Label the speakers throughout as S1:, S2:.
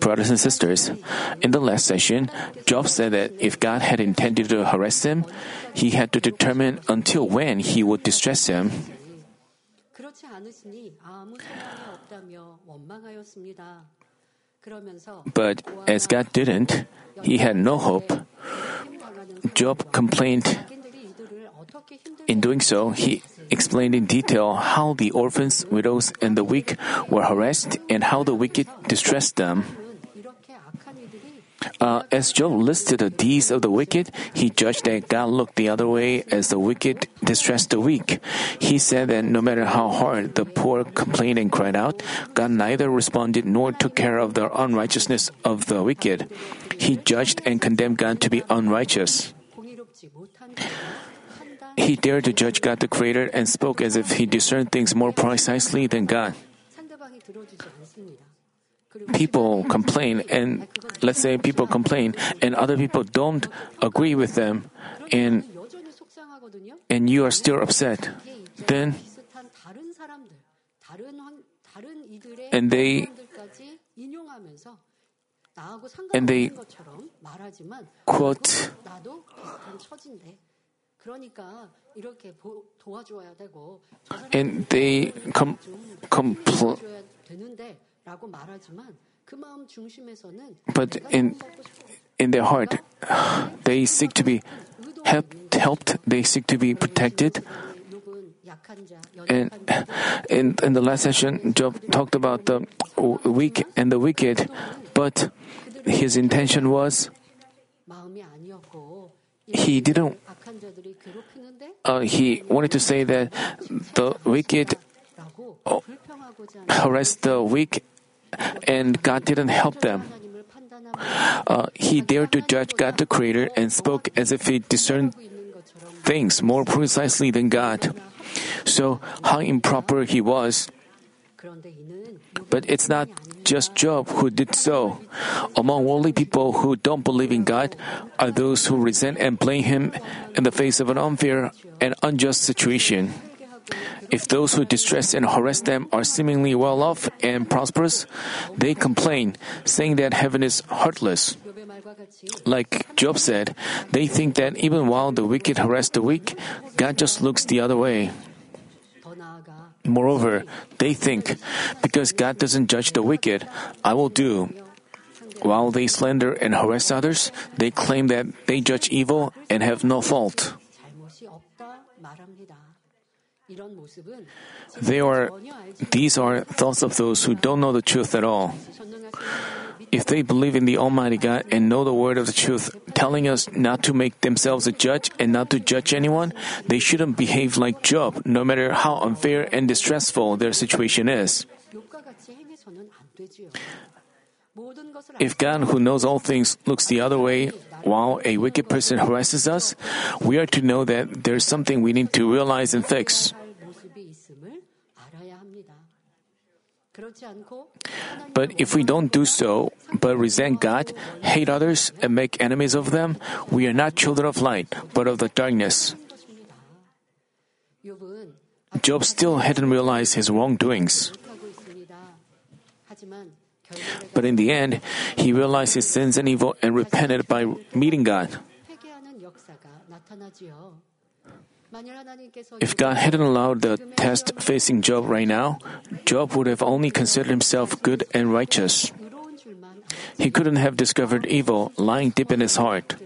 S1: Brothers and sisters, in the last session, Job said that if God had intended to harass him, he had to determine until when he would distress him. But as God didn't, he had no hope. Job complained in doing so, he explained in detail how the orphans, widows, and the weak were harassed and how the wicked distressed them. Uh, as Job listed the deeds of the wicked, he judged that God looked the other way as the wicked distressed the weak. He said that no matter how hard the poor complained and cried out, God neither responded nor took care of the unrighteousness of the wicked. He judged and condemned God to be unrighteous. He dared to judge God the Creator and spoke as if he discerned things more precisely than God. People complain, and let's say people complain, and other people don't agree with them, and, and you are still upset. Then, and they and they quote and they com- compl- but in in their heart, they seek to be helped. Helped, they seek to be protected. And in, in the last session, Job talked about the weak and the wicked, but his intention was he didn't. Uh, he wanted to say that the wicked
S2: uh,
S1: harassed the weak, and God didn't help them. Uh, he dared to judge God the Creator and spoke as if he discerned things more precisely than God. So, how improper he was. But it's not just Job who did so. Among worldly people who don't believe in God are those who resent and blame Him in the face of an unfair and unjust situation. If those who distress and harass them are seemingly well off and prosperous, they complain, saying that heaven is heartless. Like Job said, they think that even while the wicked harass the weak, God just looks the other way. Moreover, they think, because God doesn't judge the wicked, I will do. While they slander and harass others, they claim that they judge evil and have no fault. They are, these are thoughts of those who don't know the truth at all if they believe in the Almighty God and know the word of the truth, telling us not to make themselves a judge and not to judge anyone, they shouldn't behave like Job, no matter how unfair and distressful their situation is. If God, who knows all things, looks the other way while a wicked person harasses us, we are to know that there's something we need to realize and fix. But if we don't do so, but resent God, hate others, and make enemies of them, we are not children of light, but of the darkness. Job still hadn't realized his wrongdoings. But in the end, he realized his sins and evil and repented by meeting God. If God hadn't allowed the test facing Job right now, Job would have only considered himself good and righteous. He couldn't have discovered evil lying deep in his heart.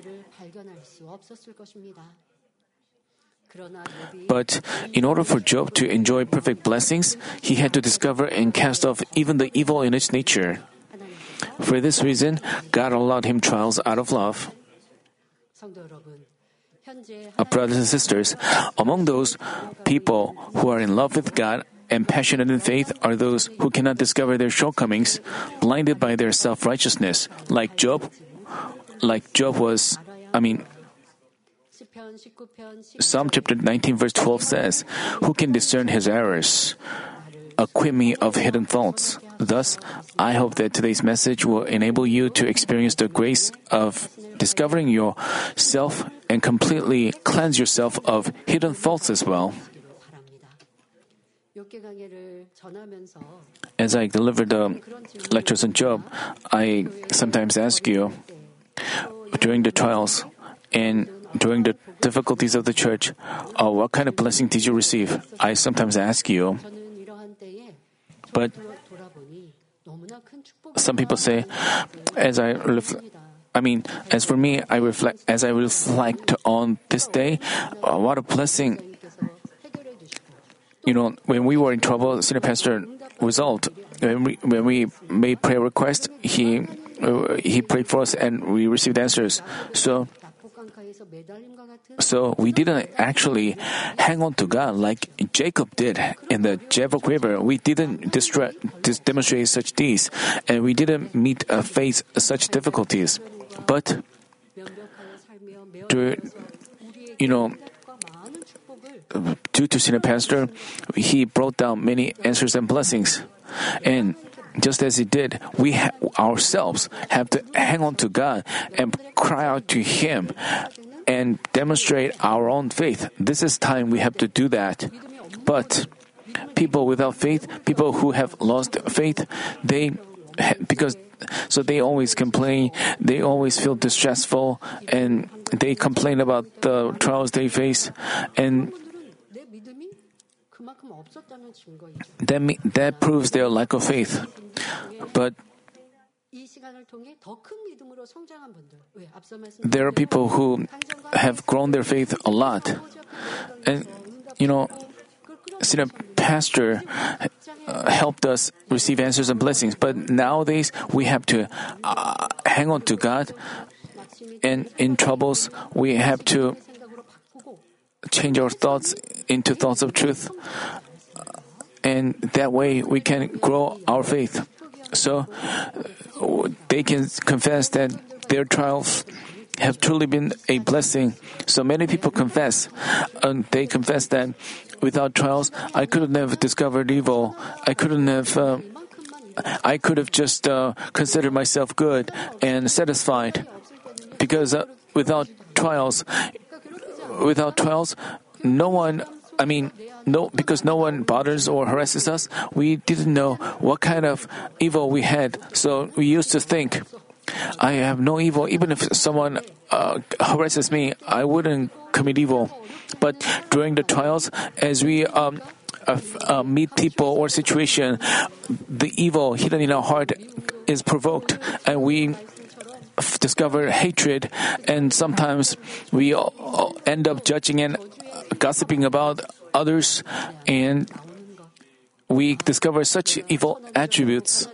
S1: But in order for Job to enjoy perfect blessings, he had to discover and cast off even the evil in his nature. For this reason, God allowed him trials out of love brothers and sisters, among those people who are in love with God and passionate in faith are those who cannot discover their shortcomings, blinded by their self-righteousness, like Job. Like Job was, I mean, Psalm chapter 19, verse 12 says, Who can discern his errors? Acquit me of hidden faults. Thus, I hope that today's message will enable you to experience the grace of discovering your self and completely cleanse yourself of hidden faults as well. As I deliver the lectures on Job, I sometimes ask you during the trials and during the difficulties of the church, uh, what kind of blessing did you receive? I sometimes ask you, but some people say, as I reflect, I mean, as for me, I reflect as I reflect on this day, uh, what a blessing. You know, when we were in trouble, senior pastor resolved. When we, when we made prayer requests, he uh, he prayed for us and we received answers. So. So we didn't actually hang on to God like Jacob did in the Jabbok River. We didn't distra- dis- demonstrate such deeds, and we didn't meet uh, face such difficulties. But, you know, due to Senior Pastor, he brought down many answers and blessings. And just as he did, we ha- ourselves have to hang on to God and cry out to Him and demonstrate our own faith. This is time we have to do that. But people without faith, people who have lost faith, they because so they always complain, they always feel distressful, and they complain about the trials they face. And that, that proves their lack of faith. But there are people who have grown their faith a lot. And, you know, student pastor uh, helped us receive answers and blessings. But nowadays, we have to uh, hang on to God, and in troubles, we have to change our thoughts into thoughts of truth. Uh, and that way, we can grow our faith. So uh, they can confess that their trials have truly been a blessing. So many people confess, and they confess that without trials, I couldn't have discovered evil. I couldn't have. Uh, I could have just uh, considered myself good and satisfied, because uh, without trials, without trials, no one, I mean, no, because no one bothers or harasses us, we didn't know what kind of evil we had. So we used to think, I have no evil. Even if someone uh, harasses me, I wouldn't commit evil. But during the trials, as we um, uh, uh, meet people or situation, the evil hidden in our heart is provoked, and we discover hatred, and sometimes we uh, end up judging and gossiping about others, and we discover such evil attributes.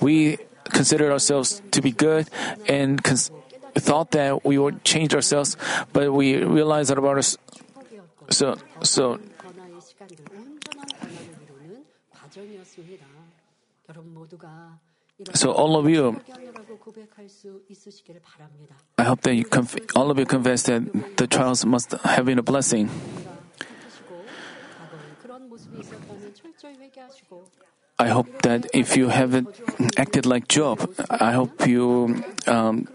S1: We consider ourselves to be good and cons- thought that we would change ourselves, but we realized that about us. So, so. So all of you, I hope that you conf- all of you confess that the trials must have been a blessing. I hope that if you haven't acted like Job, I hope you um,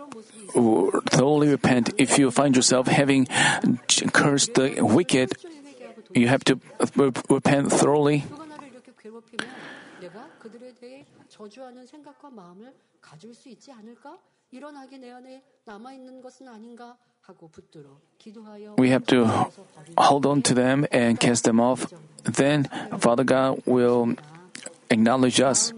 S1: thoroughly repent if you find yourself having cursed the wicked. You have to repent thoroughly. We have to hold on to them and cast them off. Then Father God will acknowledge us.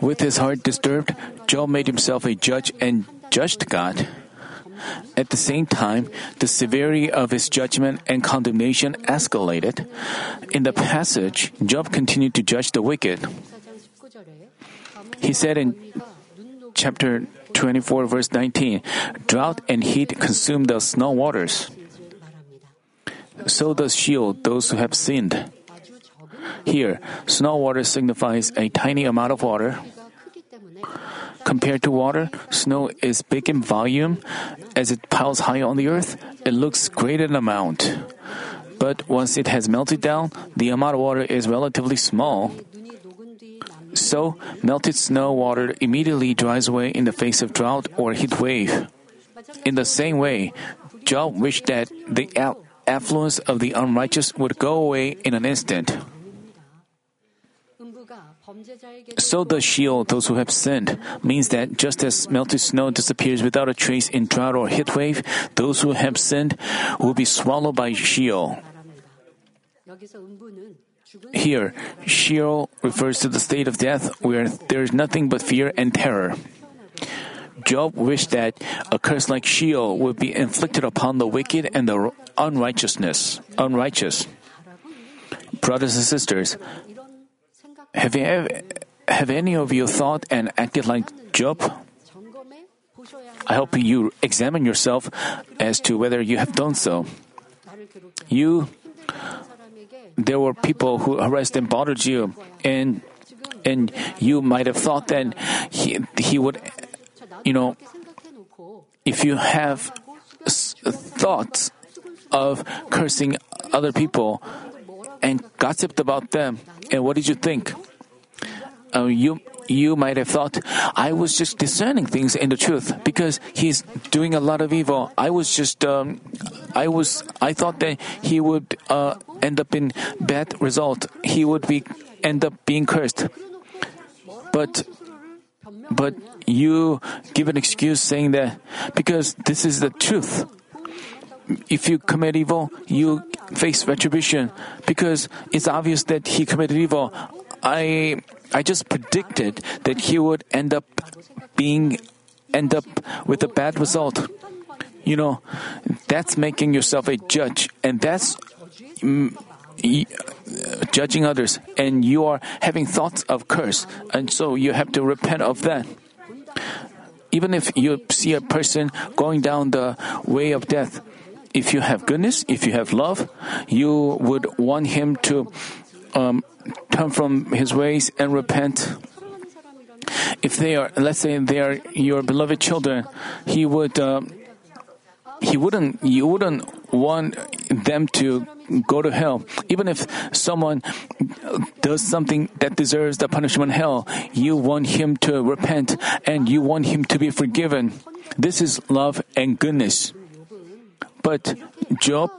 S1: With his heart disturbed, Job made himself a judge and judged God. At the same time, the severity of his judgment and condemnation escalated. In the passage, Job continued to judge the wicked. He said in chapter 24, verse 19, Drought and heat consume the snow waters. So does Sheol those who have sinned. Here, snow water signifies a tiny amount of water. Compared to water, snow is big in volume. As it piles high on the earth, it looks great in amount. But once it has melted down, the amount of water is relatively small. So, melted snow water immediately dries away in the face of drought or heat wave. In the same way, Job wished that the affluence of the unrighteous would go away in an instant. So the Sheol, those who have sinned, means that just as melted snow disappears without a trace in drought or heat wave, those who have sinned will be swallowed by Sheol. Here, Sheol refers to the state of death where there is nothing but fear and terror. Job wished that a curse like Sheol would be inflicted upon the wicked and the unrighteousness, unrighteous. Brothers and sisters, have, you, have any of you thought and acted like Job? I hope you examine yourself as to whether you have done so. You, there were people who harassed and bothered you, and and you might have thought that he, he would, you know, if you have thoughts of cursing other people, and gossiped about them, and what did you think? Uh, you you might have thought I was just discerning things in the truth because he's doing a lot of evil. I was just um, I was I thought that he would uh, end up in bad result. He would be end up being cursed. But but you give an excuse saying that because this is the truth. If you commit evil, you face retribution because it's obvious that he committed evil. I I just predicted that he would end up being end up with a bad result. You know, that's making yourself a judge, and that's mm, judging others, and you are having thoughts of curse, and so you have to repent of that. Even if you see a person going down the way of death, if you have goodness, if you have love, you would want him to um, turn from his ways and repent. If they are, let's say they are your beloved children, he would. um he wouldn't you wouldn't want them to go to hell even if someone does something that deserves the punishment hell you want him to repent and you want him to be forgiven this is love and goodness but job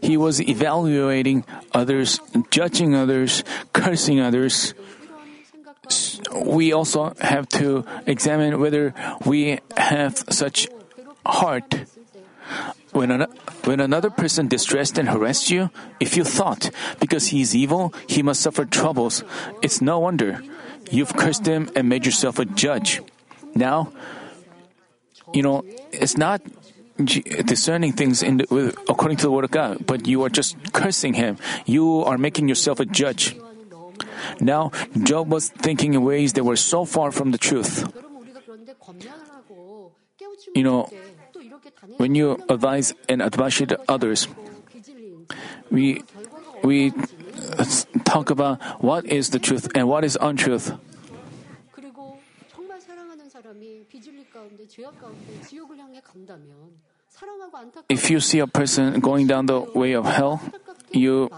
S1: he was evaluating others judging others cursing others we also have to examine whether we have such heart. When, an, when another person distressed and harassed you, if you thought, because he is evil, he must suffer troubles, it's no wonder. You've cursed him and made yourself a judge. Now, you know, it's not discerning things the, according to the word of God, but you are just cursing him. You are making yourself a judge. Now, Job was thinking in ways that were so far from the truth. You know, when you advise and advise others, we we uh, talk about what is the truth and what is untruth. If you see a person going down the way of hell, you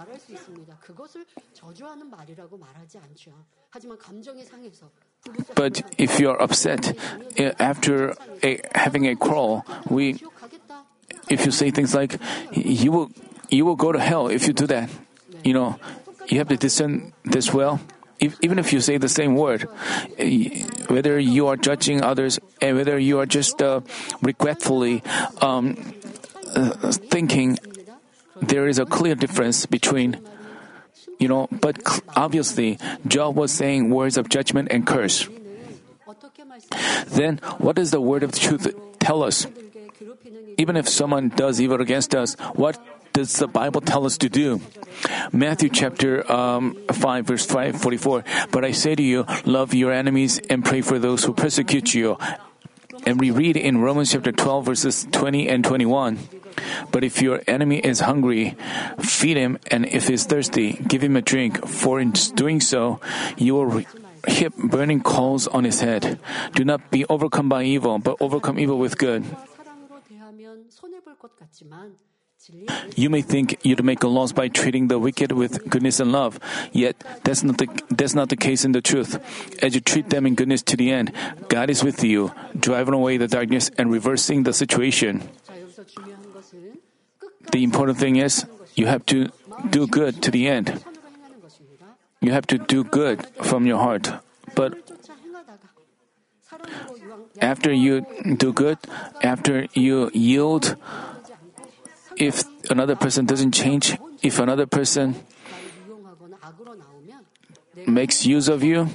S1: but if you are upset after a, having a quarrel, we if you say things like you will you will go to hell if you do that, you know you have to discern this well if, even if you say the same word, eh, whether you are judging others and whether you are just uh, regretfully um, uh, thinking, there is a clear difference between, you know, but obviously, Job was saying words of judgment and curse. Then, what does the word of truth tell us? Even if someone does evil against us, what does the Bible tell us to do? Matthew chapter um, 5 verse 5, 44. But I say to you, love your enemies and pray for those who persecute you. And we read in Romans chapter 12 verses 20 and 21. But if your enemy is hungry, feed him, and if he's thirsty, give him a drink, for in doing so, you will heap burning coals on his head. Do not be overcome by evil, but overcome evil with good. You may think you'd make a loss by treating the wicked with goodness and love, yet that's not the, that's not the case in the truth. As you treat them in goodness to the end, God is with you, driving away the darkness and reversing the situation. The important thing is you have to do good to the end. You have to do good from your heart. But after you do good, after you yield, if another person doesn't change, if another person makes use of you,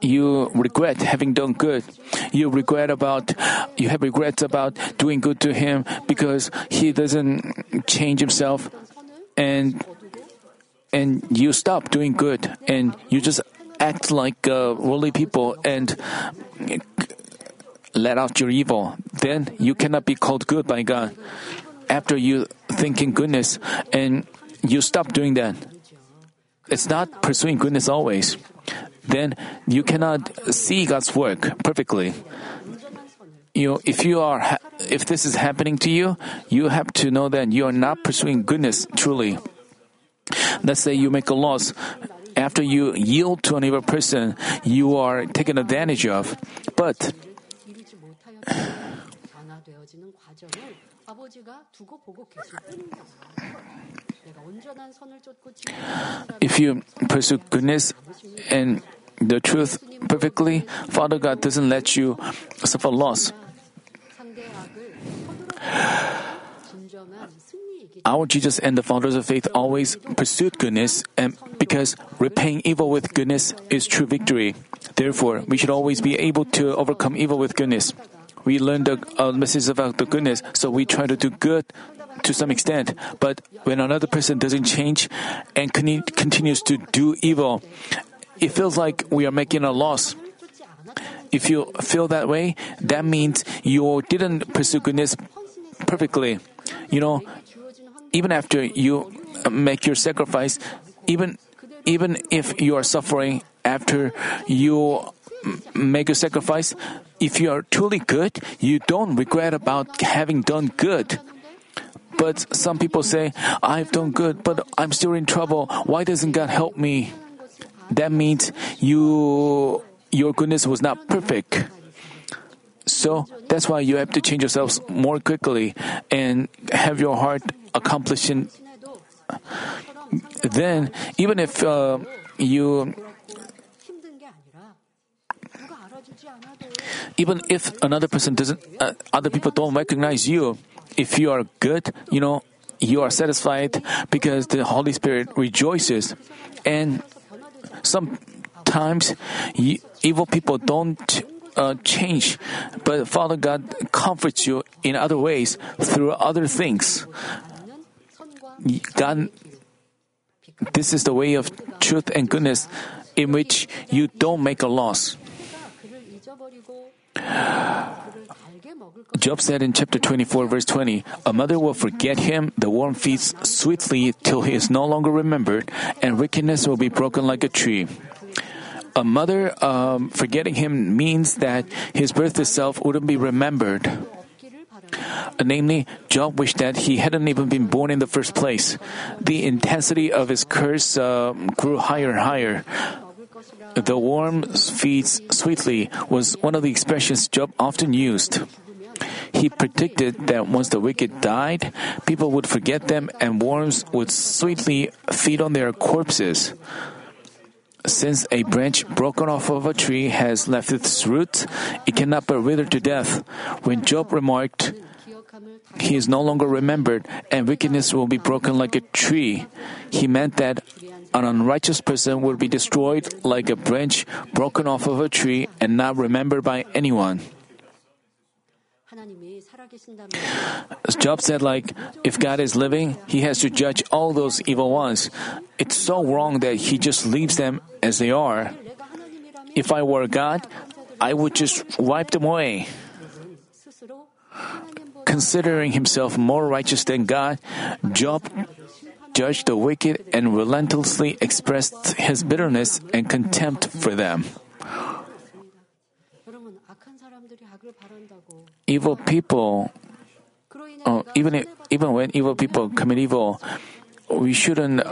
S1: you regret having done good. You regret about, you have regrets about doing good to him because he doesn't change himself and, and you stop doing good and you just act like uh, worldly people and let out your evil. Then you cannot be called good by God. After you thinking goodness and you stop doing that. It's not pursuing goodness always. Then you cannot see God's work perfectly. You, know, if you are, if this is happening to you, you have to know that you are not pursuing goodness truly. Let's say you make a loss. After you yield to an evil person, you are taken advantage of. But if you pursue goodness and the truth perfectly, Father God doesn't let you suffer loss. Our Jesus and the fathers of faith always pursued goodness, and because repaying evil with goodness is true victory. Therefore, we should always be able to overcome evil with goodness we learn the uh, message about the goodness, so we try to do good to some extent. But when another person doesn't change and con- continues to do evil, it feels like we are making a loss. If you feel that way, that means you didn't pursue goodness perfectly. You know, even after you uh, make your sacrifice, even even if you are suffering after you make a sacrifice, if you are truly good, you don't regret about having done good. But some people say, I've done good, but I'm still in trouble. Why doesn't God help me? That means you, your goodness was not perfect. So that's why you have to change yourselves more quickly and have your heart accomplishing. Then, even if uh, you even if another person doesn't, uh, other people don't recognize you, if you are good, you know, you are satisfied because the Holy Spirit rejoices. And sometimes you, evil people don't uh, change, but Father God comforts you in other ways through other things. God, this is the way of truth and goodness in which you don't make a loss. Job said in chapter 24, verse 20, A mother will forget him, the worm feeds sweetly till he is no longer remembered, and wickedness will be broken like a tree. A mother um, forgetting him means that his birth itself wouldn't be remembered. Namely, Job wished that he hadn't even been born in the first place. The intensity of his curse uh, grew higher and higher the worm feeds sweetly was one of the expressions Job often used. He predicted that once the wicked died, people would forget them and worms would sweetly feed on their corpses. Since a branch broken off of a tree has left its roots, it cannot but wither to death. When Job remarked, he is no longer remembered, and wickedness will be broken like a tree. He meant that an unrighteous person will be destroyed like a branch broken off of a tree and not remembered by anyone. Job said, like, if God is living, he has to judge all those evil ones. It's so wrong that he just leaves them as they are. If I were God, I would just wipe them away. Considering himself more righteous than God, Job judged the wicked and relentlessly expressed his bitterness and contempt for them. Evil people, uh, even, even when evil people commit evil, we shouldn't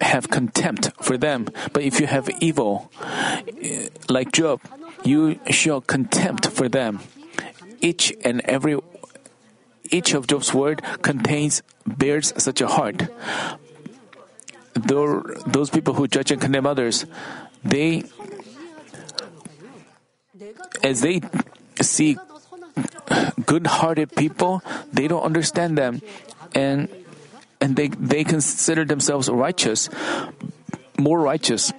S1: have contempt for them. But if you have evil, like Job, you show contempt for them. Each and every each of Job's word contains bears such a heart. Though those people who judge and condemn others, they as they see good-hearted people, they don't understand them, and and they they consider themselves righteous, more righteous.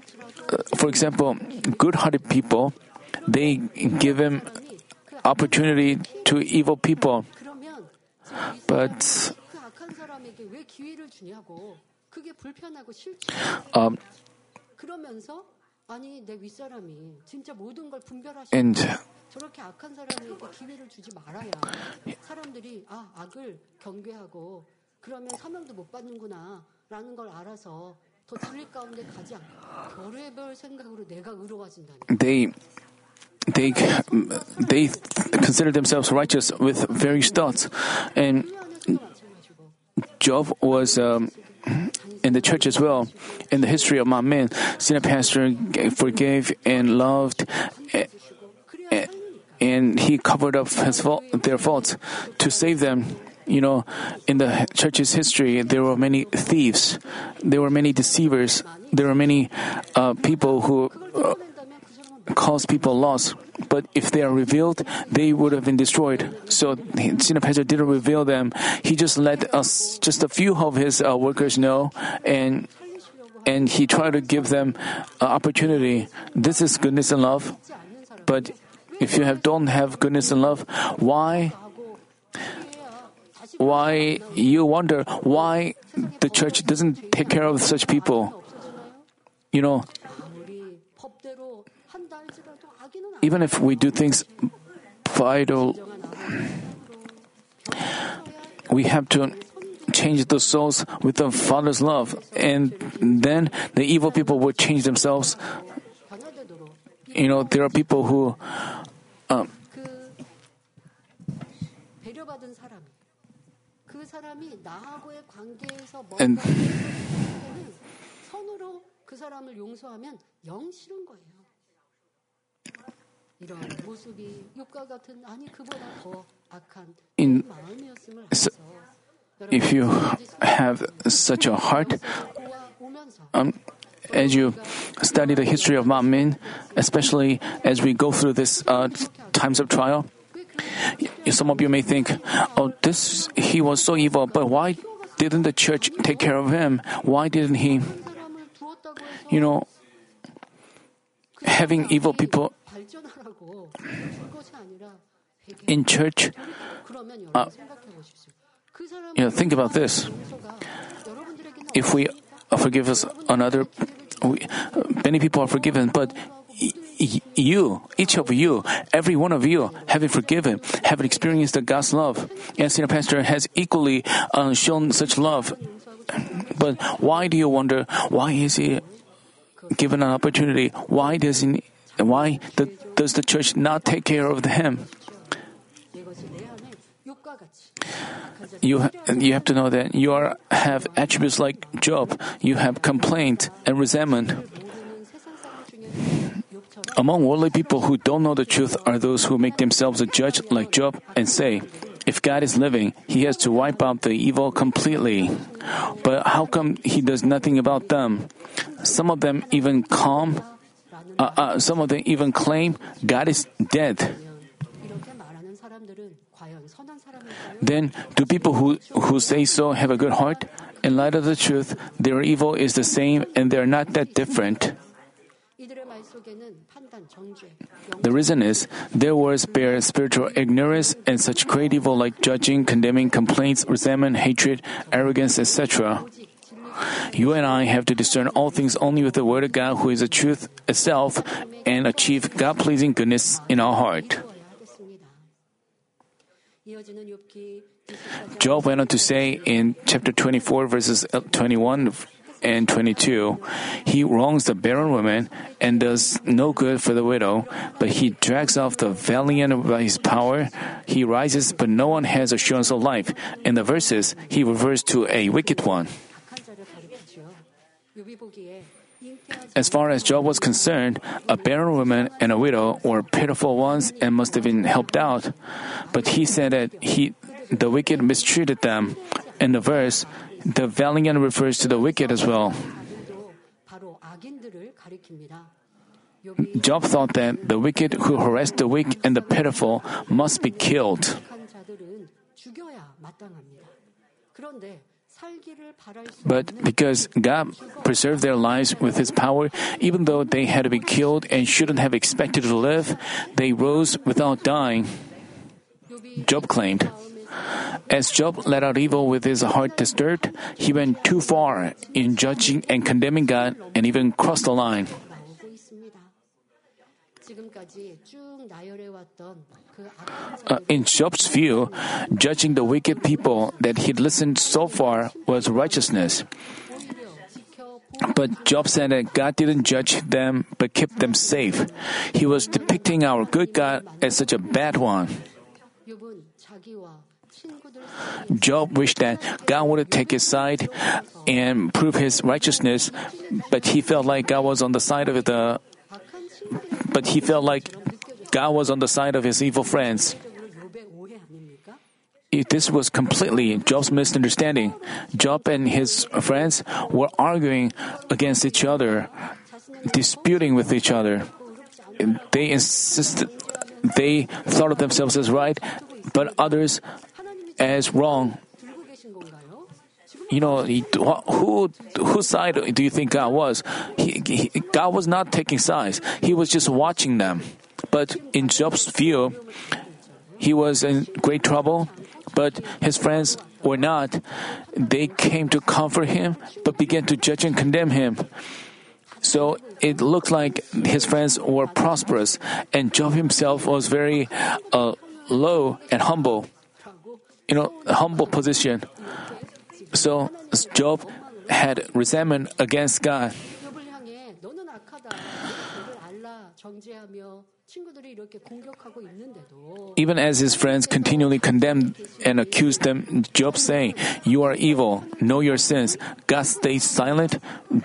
S1: For example, good-hearted people, they give him opportunity to evil people, but
S2: 그 악한 사람에게 왜 기회를 주냐고. 그게 불편하고 싫지.
S1: um,
S2: 그러면서 아니 내 윗사람이 진짜 모든 걸 분별하시고
S1: and
S2: 저렇게 악한 사람에게 기회를 주지 말아야 사람들이 아 악을 경계하고 그러면 사명도 못 받는구나라는 걸 알아서 더 진리 가운데 가지 않고 별의별 생각으로 내가 의로워진다니
S1: they they they consider themselves righteous with various thoughts. And Job was um, in the church as well. In the history of Manmin, senior pastor forgave and loved, and he covered up his fault, their faults to save them. You know, in the church's history, there were many thieves, there were many deceivers, there were many uh, people who uh, caused people loss. But if they are revealed, they would have been destroyed. So Senior Pastor didn't reveal them. He just let us, just a few of his uh, workers know, and and he tried to give them uh, opportunity. This is goodness and love. But if you have don't have goodness and love, why? Why you wonder why the church doesn't take care of such people? You know, even if we do things vital, we have to change the souls with the Father's love, and then the evil people will change themselves. You know, there are people who. Um, and in, so if you have such a heart, um, as you study the history of Manmin, especially as we go through this uh, times of trial, some of you may think, "Oh, this he was so evil, but why didn't the church take care of him? Why didn't he?" You know, having evil people in church,
S2: uh,
S1: you know, think about this. If we forgive us another, we, uh, many people are forgiven, but you, each of you, every one of you, having forgiven, having experienced the God's love, and senior pastor has equally uh, shown such love. But why do you wonder? Why is he given an opportunity? Why doesn't why the, does the church not take care of him? You, you have to know that you are, have attributes like Job, you have complaint and resentment. Among worldly people who don't know the truth are those who make themselves a judge like Job and say, if God is living, he has to wipe out the evil completely. But how come he does nothing about them? Some of them even come uh, uh, some of them even claim God is dead. Then, do people who, who say so have a good heart? In light of the truth, their evil is the same and they are not that different. The reason is their words bear spiritual ignorance and such great evil like judging, condemning, complaints, resentment, hatred, arrogance, etc. You and I have to discern all things only with the Word of God, who is the truth itself, and achieve God pleasing goodness in our heart. Job went on to say in chapter 24, verses uh, 21 and 22 He wrongs the barren woman and does no good for the widow, but he drags off the valiant by his power. He rises, but no one has assurance of life. In the verses, he refers to a wicked one. As far as Job was concerned, a barren woman and a widow were pitiful ones and must have been helped out. But he said that he, the wicked mistreated them. In the verse, the valiant refers to the wicked as well. Job thought that the wicked who harass the weak and the pitiful must be killed. But because God preserved their lives with His power, even though they had to be killed and shouldn't have expected to live, they rose without dying. Job claimed. As Job let out evil with his heart disturbed, he went too far in judging and condemning God and even crossed the line. Uh, in Job's view, judging the wicked people that he'd listened so far was righteousness. But Job said that God didn't judge them but kept them safe. He was depicting our good God as such a bad one. Job wished that God would take his side and prove his righteousness, but he felt like God was on the side of the but he felt like God was on the side of his evil friends. This was completely Job's misunderstanding. Job and his friends were arguing against each other, disputing with each other. They insisted, they thought of themselves as right, but others as wrong. You know, who whose side do you think God was? He, he, God was not taking sides. He was just watching them. But in Job's view, he was in great trouble. But his friends were not. They came to comfort him, but began to judge and condemn him. So it looked like his friends were prosperous, and Job himself was very uh, low and humble. You know, humble position. So Job had resentment against God. Even as his friends continually condemned and accused them, Job saying, You are evil, know your sins. God stayed silent.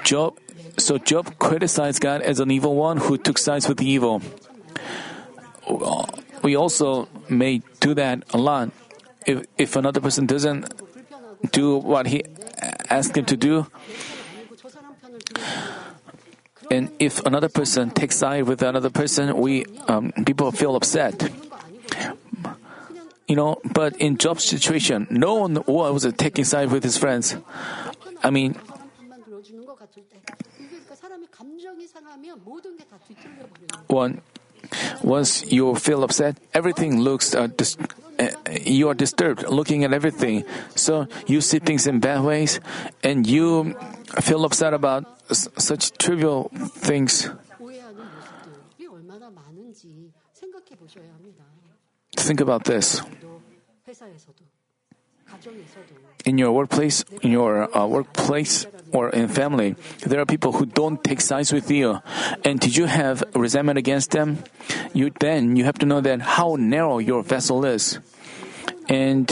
S1: Job, so Job criticized God as an evil one who took sides with the evil. We also may do that a lot. If, if another person doesn't do what he asked him to do, and if another person takes side with another person, we um, people feel upset. You know, but in Job's situation, no one was taking side with his friends. I mean, one once you feel upset, everything looks uh, dis- uh, you are disturbed looking at everything. So you see things in bad ways, and you feel upset about such trivial things think about this. In your workplace, in your uh, workplace or in family, there are people who don't take sides with you. And did you have resentment against them? You then you have to know that how narrow your vessel is, and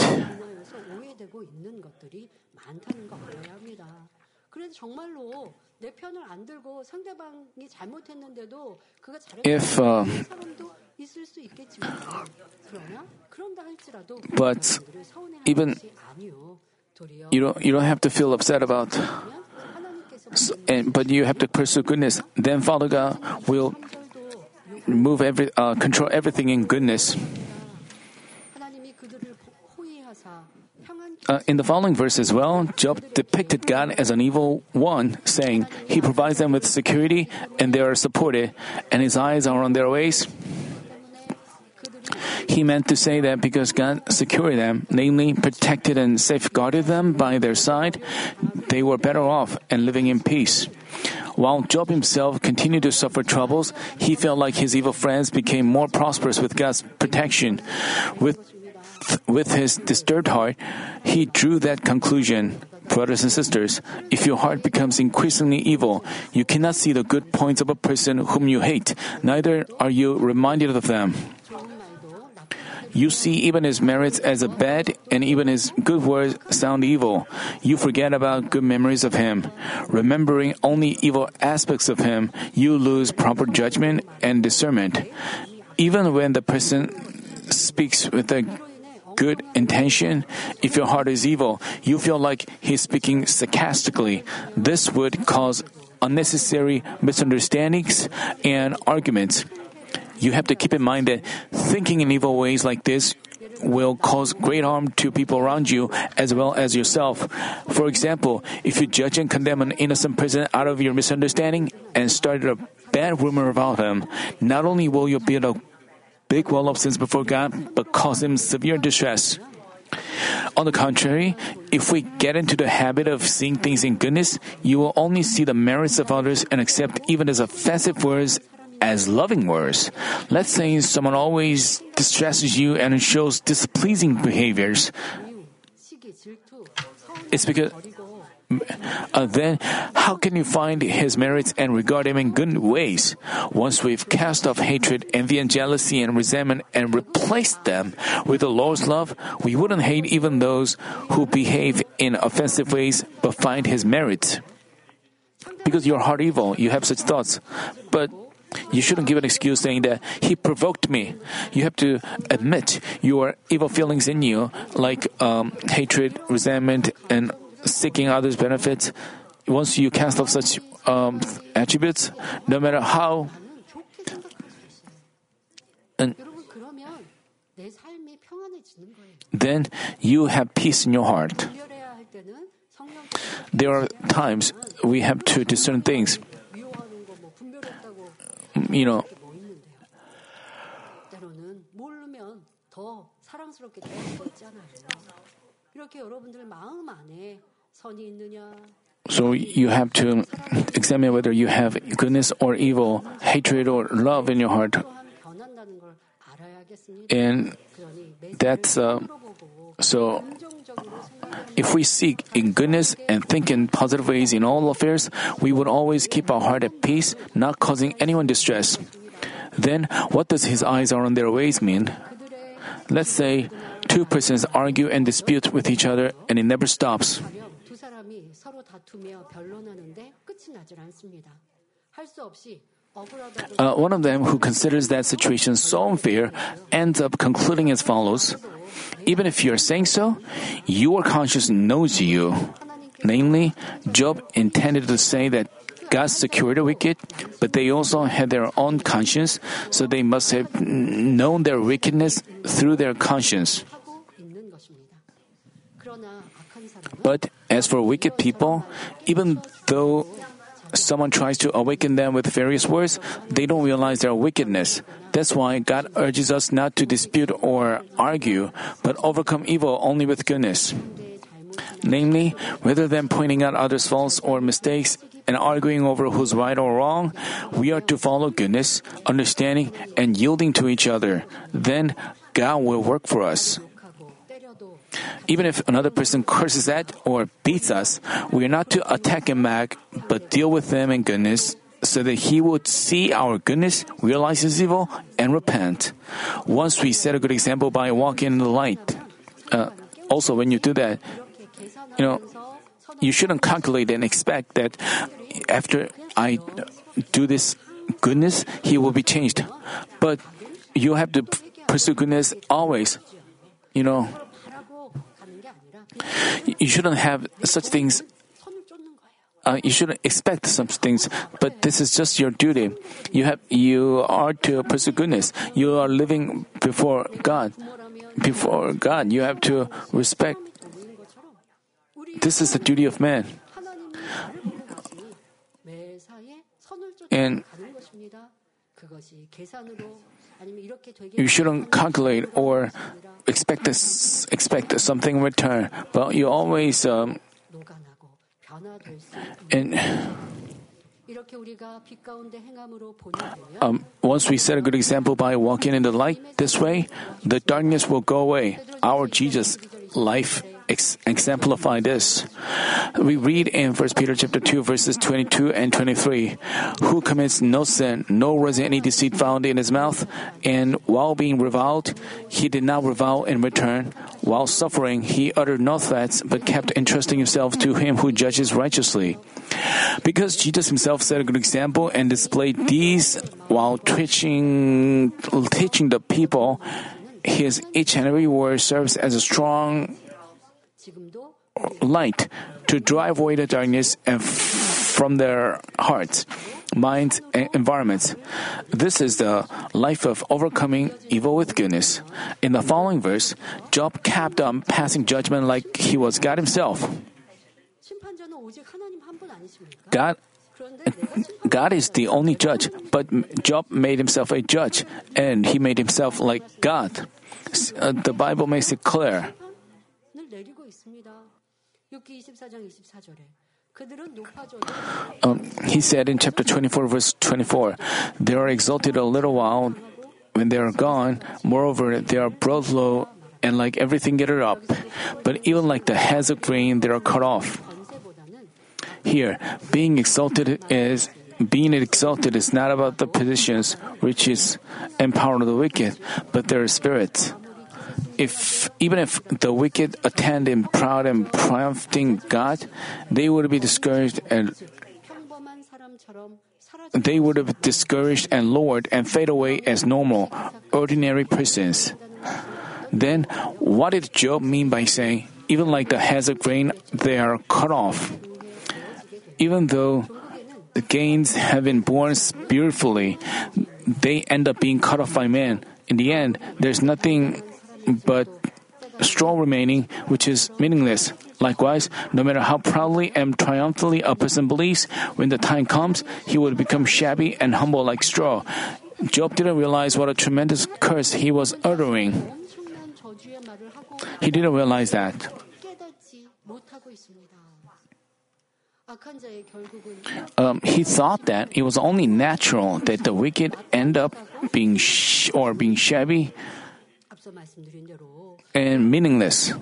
S1: if uh, but even you don't you don't have to feel upset about and, but you have to pursue goodness then Father God will move every uh, control everything in goodness. Uh, in the following verse as well, Job depicted God as an evil one, saying He provides them with security and they are supported, and His eyes are on their ways. He meant to say that because God secured them, namely protected and safeguarded them by their side, they were better off and living in peace. While Job himself continued to suffer troubles, he felt like his evil friends became more prosperous with God's protection. With, with his disturbed heart, he drew that conclusion. Brothers and sisters, if your heart becomes increasingly evil, you cannot see the good points of a person whom you hate, neither are you reminded of them. You see even his merits as a bad, and even his good words sound evil. You forget about good memories of him. Remembering only evil aspects of him, you lose proper judgment and discernment. Even when the person speaks with a good intention. If your heart is evil, you feel like he's speaking sarcastically. This would cause unnecessary misunderstandings and arguments. You have to keep in mind that thinking in evil ways like this will cause great harm to people around you as well as yourself. For example, if you judge and condemn an innocent person out of your misunderstanding and started a bad rumor about him, not only will you build a big wall of sins before God but cause him severe distress. On the contrary, if we get into the habit of seeing things in goodness, you will only see the merits of others and accept even as offensive words as loving words. Let's say someone always distresses you and shows displeasing behaviors. It's because uh, then how can you find his merits and regard him in good ways? Once we've cast off hatred, envy, and jealousy and resentment and replaced them with the Lord's love, we wouldn't hate even those who behave in offensive ways but find his merits. Because you're heart evil, you have such thoughts. But you shouldn't give an excuse saying that he provoked me. You have to admit your evil feelings in you, like um, hatred, resentment, and seeking others' benefits, once you cast off such um, attributes, no matter how and then you have peace in your heart. There are times we have to discern things. You know, so you have to examine whether you have goodness or evil, hatred or love in your heart. And that's uh, so. If we seek in goodness and think in positive ways in all affairs, we would always keep our heart at peace, not causing anyone distress. Then, what does his eyes are on their ways mean? Let's say Two persons argue and dispute with each other, and it never stops. Uh, one of them who considers that situation so unfair ends up concluding as follows Even if you are saying so, your conscience knows you. Namely, Job intended to say that God secured the wicked, but they also had their own conscience, so they must have known their wickedness through their conscience. But as for wicked people, even though someone tries to awaken them with various words, they don't realize their wickedness. That's why God urges us not to dispute or argue, but overcome evil only with goodness. Namely, rather than pointing out others' faults or mistakes and arguing over who's right or wrong, we are to follow goodness, understanding, and yielding to each other. Then God will work for us. Even if another person curses at or beats us, we are not to attack him back, but deal with him in goodness, so that he will see our goodness, realize his evil, and repent. Once we set a good example by walking in the light. Uh, also, when you do that, you know, you shouldn't calculate and expect that after I do this goodness, he will be changed. But you have to pursue goodness always. You know, you shouldn't have such things. Uh, you shouldn't expect such things, but this is just your duty. You have you are to pursue goodness. You are living before God. Before God, you have to respect. This is the duty of man. And you shouldn't calculate or expect a, expect something in return, but you always um, and. Um, once we set a good example by walking in the light this way, the darkness will go away. Our Jesus life ex- exemplify this. We read in 1 Peter chapter 2 verses 22 and 23, who commits no sin, nor was any deceit found in his mouth, and while being reviled, he did not revile in return. While suffering, he uttered no threats, but kept entrusting himself to him who judges righteously. Because Jesus himself set a good example and displayed these while teaching, teaching the people, his each and every word serves as a strong light to drive away the darkness from their hearts, minds, and environments. This is the life of overcoming evil with goodness. In the following verse, Job kept on passing judgment like he was God himself. God God is the only judge, but Job made himself a judge, and he made himself like God. Uh, the Bible makes it clear. Um, he said in chapter 24, verse 24, they are exalted a little while when they are gone. Moreover, they are brought low and like everything gathered up. But even like the heads of grain, they are cut off. Here, being exalted is being exalted is not about the positions, riches, and power of the wicked, but their spirits if even if the wicked attend in proud and triumphing God, they would be discouraged and they would be discouraged and lowered and fade away as normal, ordinary persons. Then, what did Job mean by saying, even like the heads of grain, they are cut off? Even though the gains have been born beautifully, they end up being cut off by man. In the end, there's nothing but straw remaining, which is meaningless. Likewise, no matter how proudly and triumphantly a person believes, when the time comes, he will become shabby and humble like straw. Job didn't realize what a tremendous curse he was uttering. He didn't realize that. Um, he thought that it was only natural that the wicked end up being sh- or being shabby and meaningless.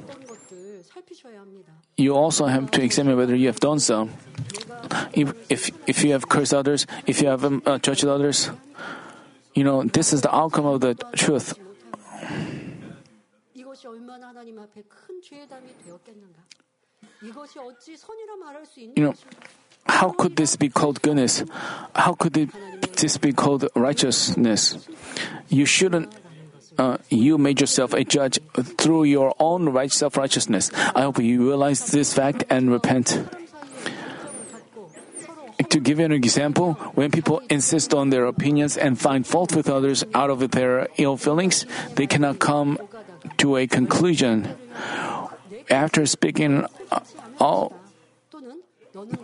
S1: You also have to examine whether you have done so. If, if, if you have cursed others, if you have um, uh, judged others, you know, this is the outcome of the truth. You know, how could this be called goodness? How could it, this be called righteousness? You shouldn't uh, you made yourself a judge through your own right self righteousness. I hope you realize this fact and repent. To give you an example, when people insist on their opinions and find fault with others out of their ill feelings, they cannot come to a conclusion. After speaking all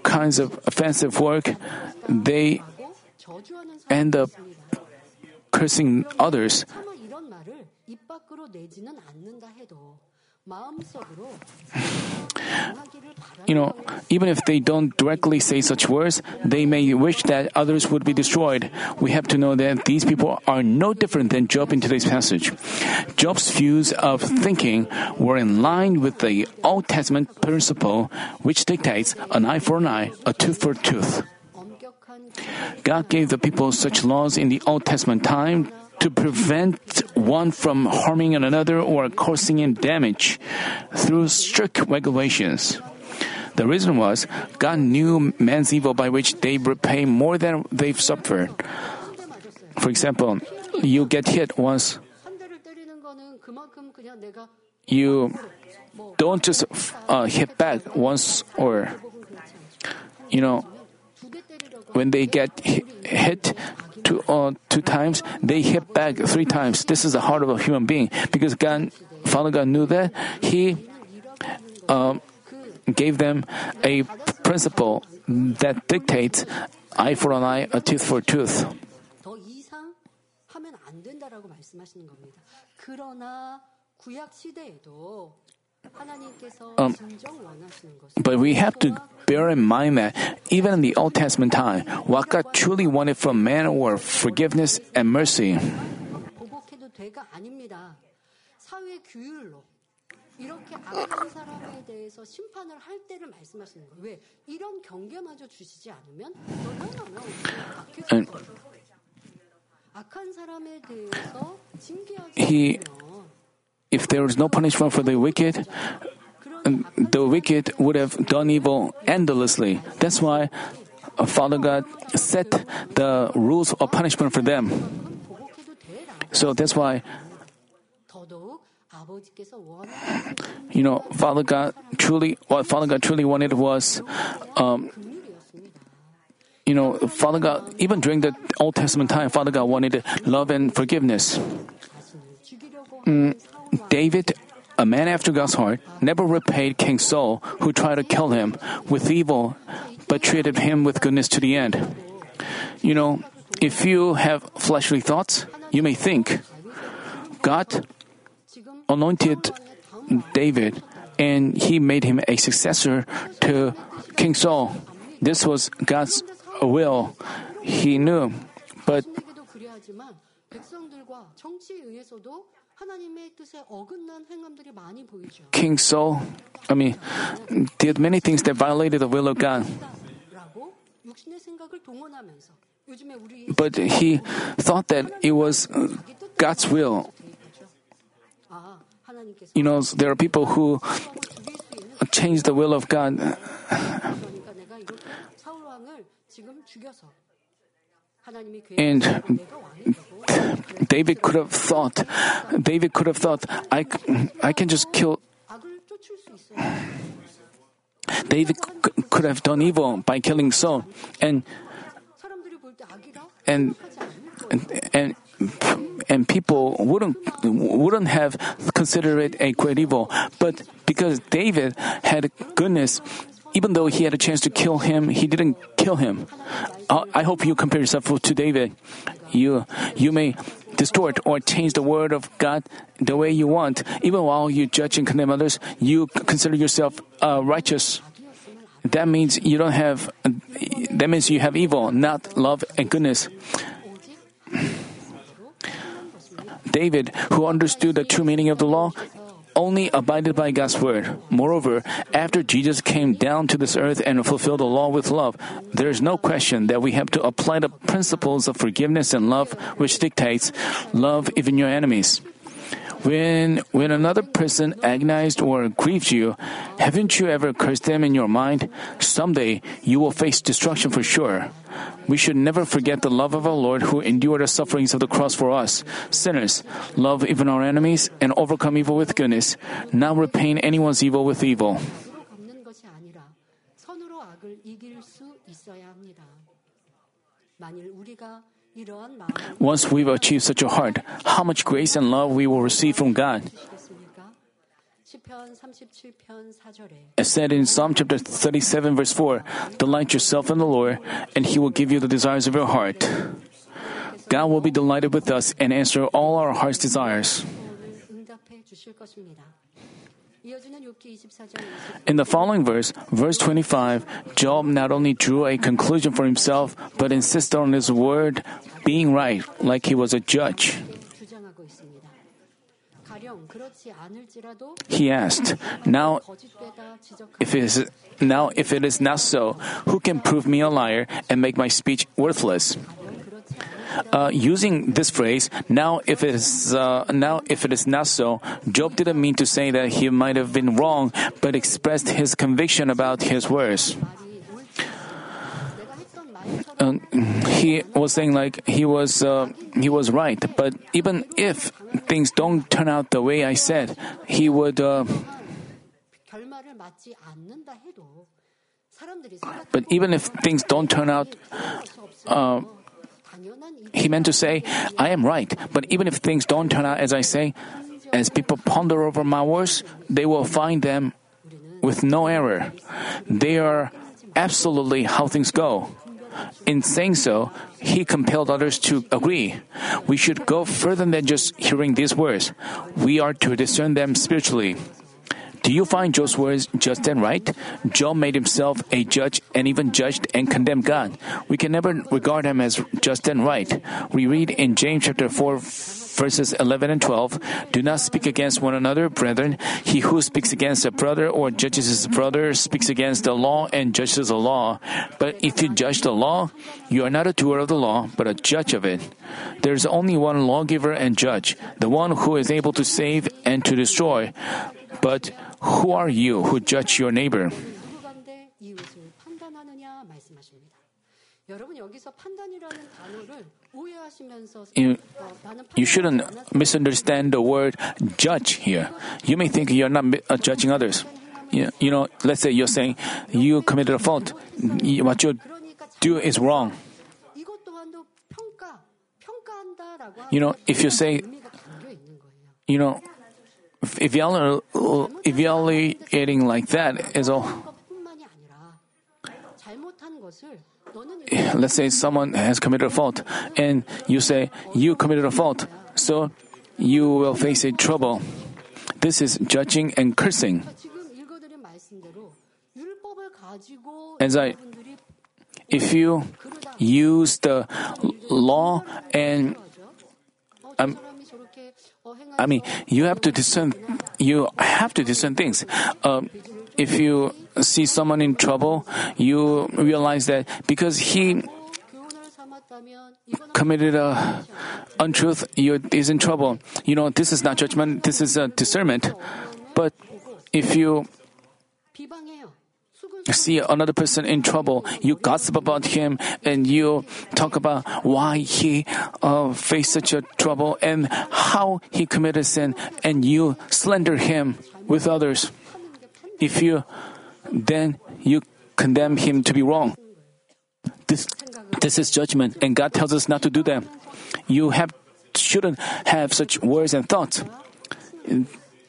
S1: kinds of offensive work, they end up cursing others. You know, even if they don't directly say such words, they may wish that others would be destroyed. We have to know that these people are no different than Job in today's passage. Job's views of thinking were in line with the Old Testament principle, which dictates an eye for an eye, a tooth for a tooth. God gave the people such laws in the Old Testament time to prevent one from harming another or causing him damage through strict regulations. The reason was God knew man's evil by which they repay more than they've suffered. For example, you get hit once. You don't just uh, hit back once or, you know, when they get hit, two, uh, two times, they hit back three times. This is the heart of a human being because God, Father God knew that He um, gave them a principle that dictates eye for an eye, a tooth for a tooth.
S2: 더 이상 하면 안 된다라고 말씀하시는 겁니다. 그러나 구약 시대에도 하나님께서
S1: Um,
S2: 진정 원하시는 것은
S1: But we have to bear in mind that even in the Old Testament time, what God truly wanted from man were forgiveness and mercy.
S2: 보복해도 돼가 아닙니다. 사회 규율로 이렇게 악한 사람에 대해서 심판을 할 때를 말씀하시는 거예요. 왜? 이런 경계마저 주시지 않으면 너무너무
S1: And-
S2: 악해질 거예요. 악한 사람에 대해서 징계하지
S1: He-
S2: 않으면
S1: if there is no punishment for the wicked, the wicked would have done evil endlessly. That's why uh, Father God set the rules of punishment for them. So that's why, you know, Father God truly, what Father God truly wanted was, um, you know, Father God, even during the Old Testament time, Father God wanted love and forgiveness.
S2: Mm,
S1: David, a man after God's heart, never repaid King Saul, who tried to kill him, with evil, but treated him with goodness to the end. You know, if you have fleshly thoughts, you may think, God anointed David and he made him a successor to King Saul. This was God's will. He knew. But King Saul, I mean, did many things that violated the will of God. But he thought that it was God's will. You know, there are people who change the will of God. And David could have thought, David could have thought, I, I can just kill. David could have done evil by killing Saul, and and and and people wouldn't wouldn't have considered it a great evil. But because David had goodness, even though he had a chance to kill him, he didn't kill him. Uh, I hope you compare yourself to David. You you may distort or change the word of God the way you want, even while you judge and condemn others. You consider yourself uh, righteous. That means you don't have. That means you have evil, not love and goodness. David, who understood the true meaning of the law, only abided by God's word. Moreover, after Jesus came down to this earth and fulfilled the law with love, there is no question that we have to apply the principles of forgiveness and love, which dictates love even your enemies. When, when another person agonized or grieved you, haven't you ever cursed them in your mind? Someday you will face destruction for sure. We should never forget the love of our Lord who endured the sufferings of the cross for us, sinners. Love even our enemies and overcome evil with goodness, not repaying anyone's evil with evil.
S2: 악으로 갚는 것이 아니라 선으로 악을 이길 수 있어야 합니다. 만일 우리가 이러한 마음을
S1: Once we've achieved such a heart, how much grace and love we will receive from God. As said in Psalm chapter 37, verse 4, delight yourself in the Lord, and he will give you the desires of your heart. God will be delighted with us and answer all our heart's desires. In the following verse, verse 25, Job not only drew a conclusion for himself, but insisted on his word being right, like he was a judge. He asked, Now, if it is, now if it is not so, who can prove me a liar and make my speech worthless? Uh, using this phrase, now if it is uh, now if it is not so, Job didn't mean to say that he might have been wrong, but expressed his conviction about his words uh, he was saying like he was uh, he was right. But even if things don't turn out the way I said, he would. Uh, but even if things don't turn out, uh, he meant to say, I am right. But even if things don't turn out as I say, as people ponder over my words, they will find them with no error. They are absolutely how things go. In saying so, he compelled others to agree. We should go further than just hearing these words. We are to discern them spiritually. Do you find Job's words just and right? Job made himself a judge and even judged and condemned God. We can never regard him as just and right. We read in James chapter 4 verses 11 and 12, Do not speak against one another, brethren. He who speaks against a brother or judges his brother speaks against the law and judges the law. But if you judge the law, you are not a doer of the law, but a judge of it. There is only one lawgiver and judge, the one who is able to save and to destroy. But who are you who judge your neighbor? You, you shouldn't misunderstand the word judge here. You may think you're not uh, judging others. You, you know, let's say you're saying you committed a fault. What you do is wrong. You know, if you say, you know, if y'all are evaluating like that is all let's say someone has committed a fault and you say you committed a fault so you will face a trouble. This is judging and cursing. As i if you use the law and
S2: um,
S1: i mean you have to discern you have to discern things. Um, if you see someone in trouble, you realize that because he committed a untruth, you is in trouble. You know, this is not judgment, this is a discernment. But if you see another person in trouble, you gossip about him and you talk about why he uh, faced such a trouble and how he committed sin, and you slander him with others. If you then you condemn him to be wrong. This, this is judgment, and God tells us not to do that. You have, shouldn't have such words and thoughts.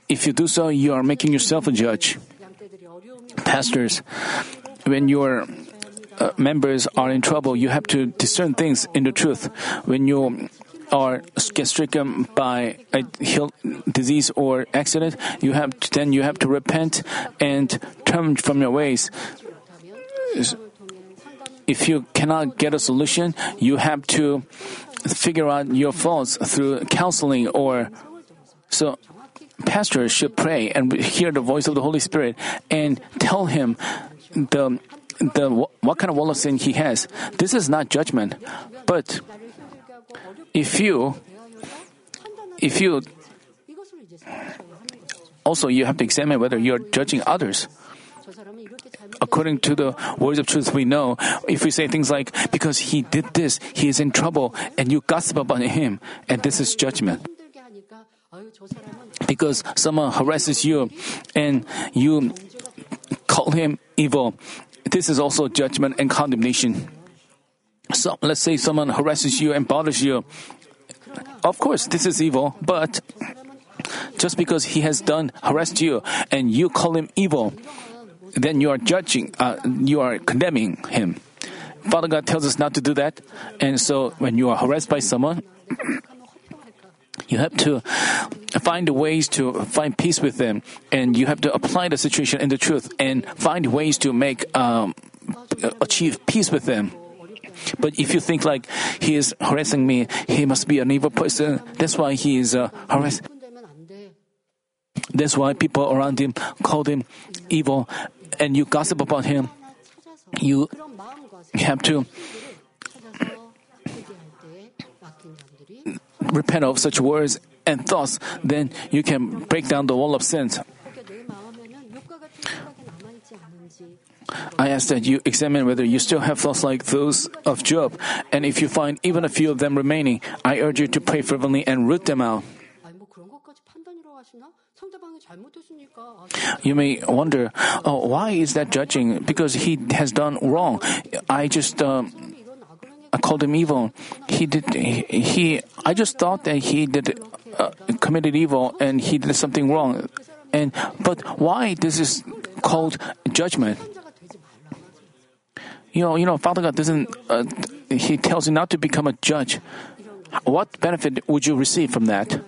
S1: If you do so, you are making yourself a judge. Pastors, when your uh, members are in trouble, you have to discern things in the truth. When you are get stricken by a disease or accident, you have to, then you have to repent and turn from your ways. If you cannot get a solution, you have to figure out your faults through counseling or so pastors should pray and hear the voice of the Holy Spirit and tell him the the what kind of wall of sin he has. This is not judgment, but if you, if you, also you have to examine whether you are judging others. According to the words of truth, we know if we say things like, because he did this, he is in trouble, and you gossip about him, and this is judgment. Because someone harasses you and you call him evil, this is also judgment and condemnation. So let's say someone harasses you and bothers you. Of course, this is evil, but just because he has done harassed you and you call him evil, then you are judging, uh, you are condemning him. Father God tells us not to do that, and so when you are harassed by someone, you have to find ways to find peace with them, and you have to apply the situation in the truth and find ways to make um, achieve peace with them. But if you think like he is harassing me, he must be an evil person. That's why he is uh,
S2: harassing.
S1: That's why people around him called him evil, and you gossip about him. You have to repent of such words and thoughts. Then you can break down the wall of sins. I ask that you examine whether you still have thoughts like those of Job, and if you find even a few of them remaining, I urge you to pray fervently and root them out. You may wonder, oh, why is that judging? Because he has done wrong. I just. Um, I called him evil. He did. He, he. I just thought that he did uh, committed evil and he did something wrong. And but why this is called judgment? you know, you know, Father God doesn't. Uh, he tells you not to become a judge. What benefit would you receive from that?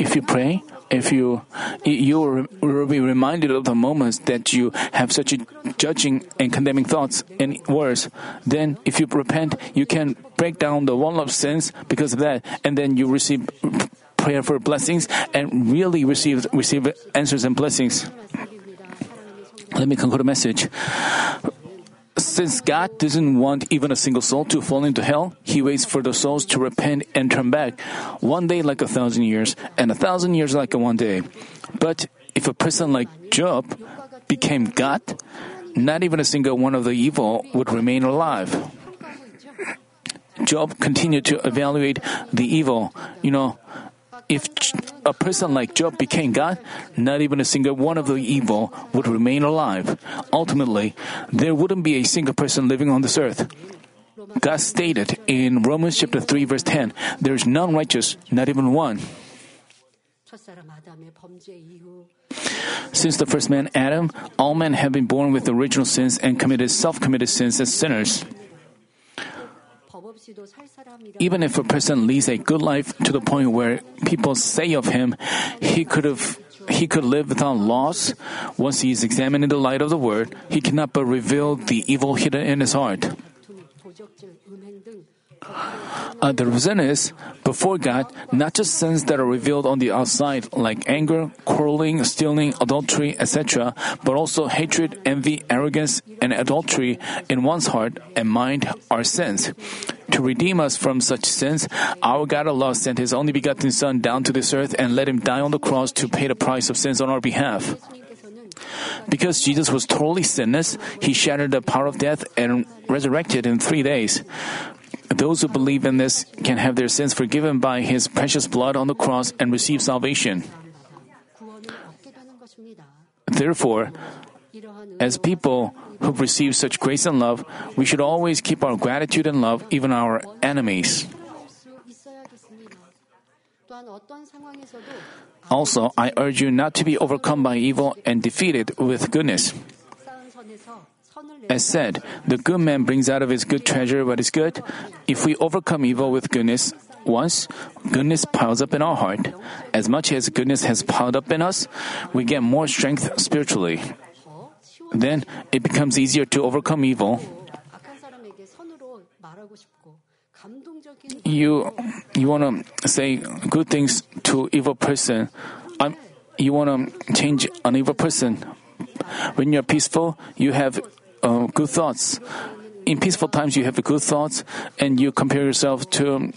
S1: If you pray, if you you will be reminded of the moments that you have such judging and condemning thoughts and words, then if you repent, you can break down the wall of sins because of that, and then you receive prayer for blessings and really receive receive answers and blessings. Let me conclude a message. Since God doesn't want even a single soul to fall into hell, He waits for the souls to repent and turn back, one day like a thousand years, and a thousand years like a one day. But if a person like Job became God, not even a single one of the evil would remain alive. Job continued to evaluate the evil. You know, if a person like Job became God, not even a single one of the evil would remain alive. Ultimately, there wouldn't be a single person living on this earth. God stated in Romans chapter 3 verse 10, there is none righteous, not even one. Since the first man Adam, all men have been born with original sins and committed self-committed sins as sinners even if a person leads a good life to the point where people say of him, he could have he could live without loss. Once he is examined in the light of the word, he cannot but reveal the evil hidden in his heart. Uh, the reason is, before God, not just sins that are revealed on the outside, like anger, quarreling, stealing, adultery, etc., but also hatred, envy, arrogance, and adultery in one's heart and mind are sins. To redeem us from such sins, our God Allah sent His only begotten Son down to this earth and let Him die on the cross to pay the price of sins on our behalf. Because Jesus was totally sinless, he shattered the power of death and resurrected in three days. Those who believe in this can have their sins forgiven by His precious blood on the cross and receive salvation. Therefore, as people who've received such grace and love, we should always keep our gratitude and love even our enemies. Also, I urge you not to be overcome by evil and defeated with goodness. As said, The good man brings out of his good treasure what is good. If we overcome evil with goodness once, goodness piles up in our heart. As much as goodness has piled up in us, we get more strength spiritually. Then it becomes easier to overcome evil. You you want to say good things to evil person. I'm, you want to change an evil person. When you're peaceful, you have uh, good thoughts. In peaceful times, you have good thoughts, and you compare yourself to.
S2: Um,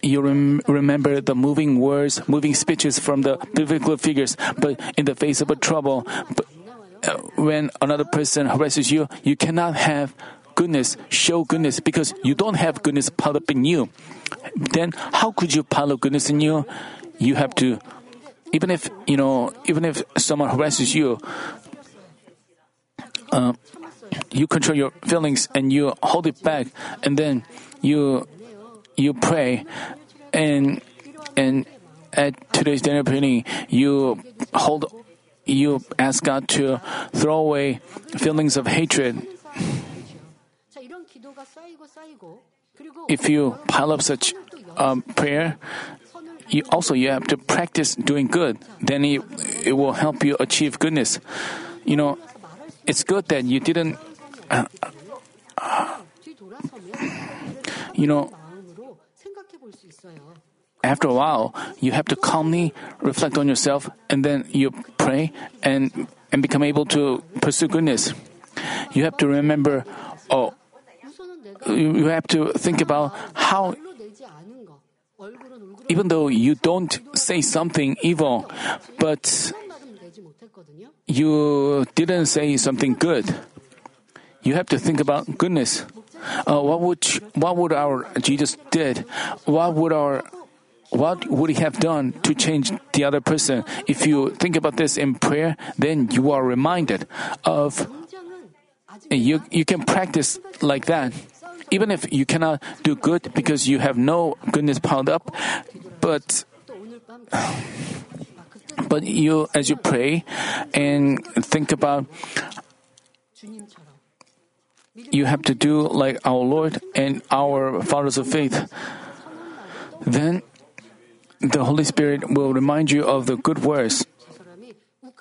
S1: you rem- remember the moving words, moving speeches from the biblical figures, but in the face of a trouble, but, uh, when another person harasses you, you cannot have goodness, show goodness, because you don't have goodness piled up in you. Then how could you pile up goodness in you? You have to, even if, you know, even if someone harasses you, uh, you control your feelings and you hold it back, and then you you pray, and and at today's dinner meeting you hold you ask God to throw away feelings of hatred. If you pile up such um, prayer, you also you have to practice doing good. Then it, it will help you achieve goodness. You know, it's good that you didn't.
S2: Uh, uh,
S1: you know, after a while, you have to calmly reflect on yourself, and then you pray and and become able to pursue goodness. You have to remember, oh, you have to think about how even though you don't say something evil, but you didn't say something good. You have to think about goodness. Uh, what would what would our Jesus did? What would our what would he have done to change the other person? If you think about this in prayer, then you are reminded of you you can practice like that. Even if you cannot do good because you have no goodness piled up, but but you, as you pray and think about, you have to do like our Lord and our fathers of faith. Then the Holy Spirit will remind you of the good words,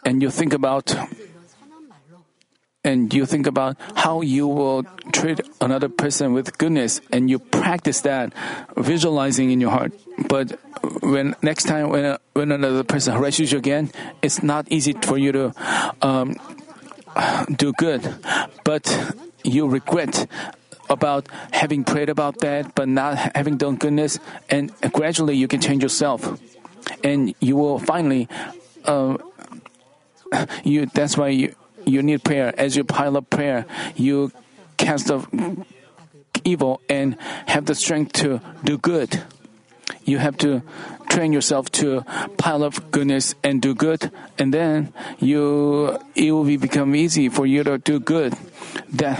S1: and you think about and you think about how you will treat another person with goodness and you practice that visualizing in your heart. But when next time when, when another person harasses you again it's not easy for you to um, do good. But you regret about having prayed about that but not having done goodness and gradually you can change yourself. And you will finally uh, you that's why you you need prayer as you pile up prayer you cast off evil and have the strength to do good. You have to train yourself to pile up goodness and do good, and then you it will be become easy for you to do good. That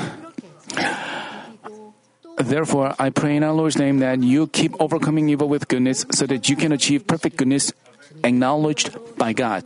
S1: Therefore, I pray in our Lord's name that you keep overcoming evil with goodness so that you can achieve perfect goodness acknowledged by God.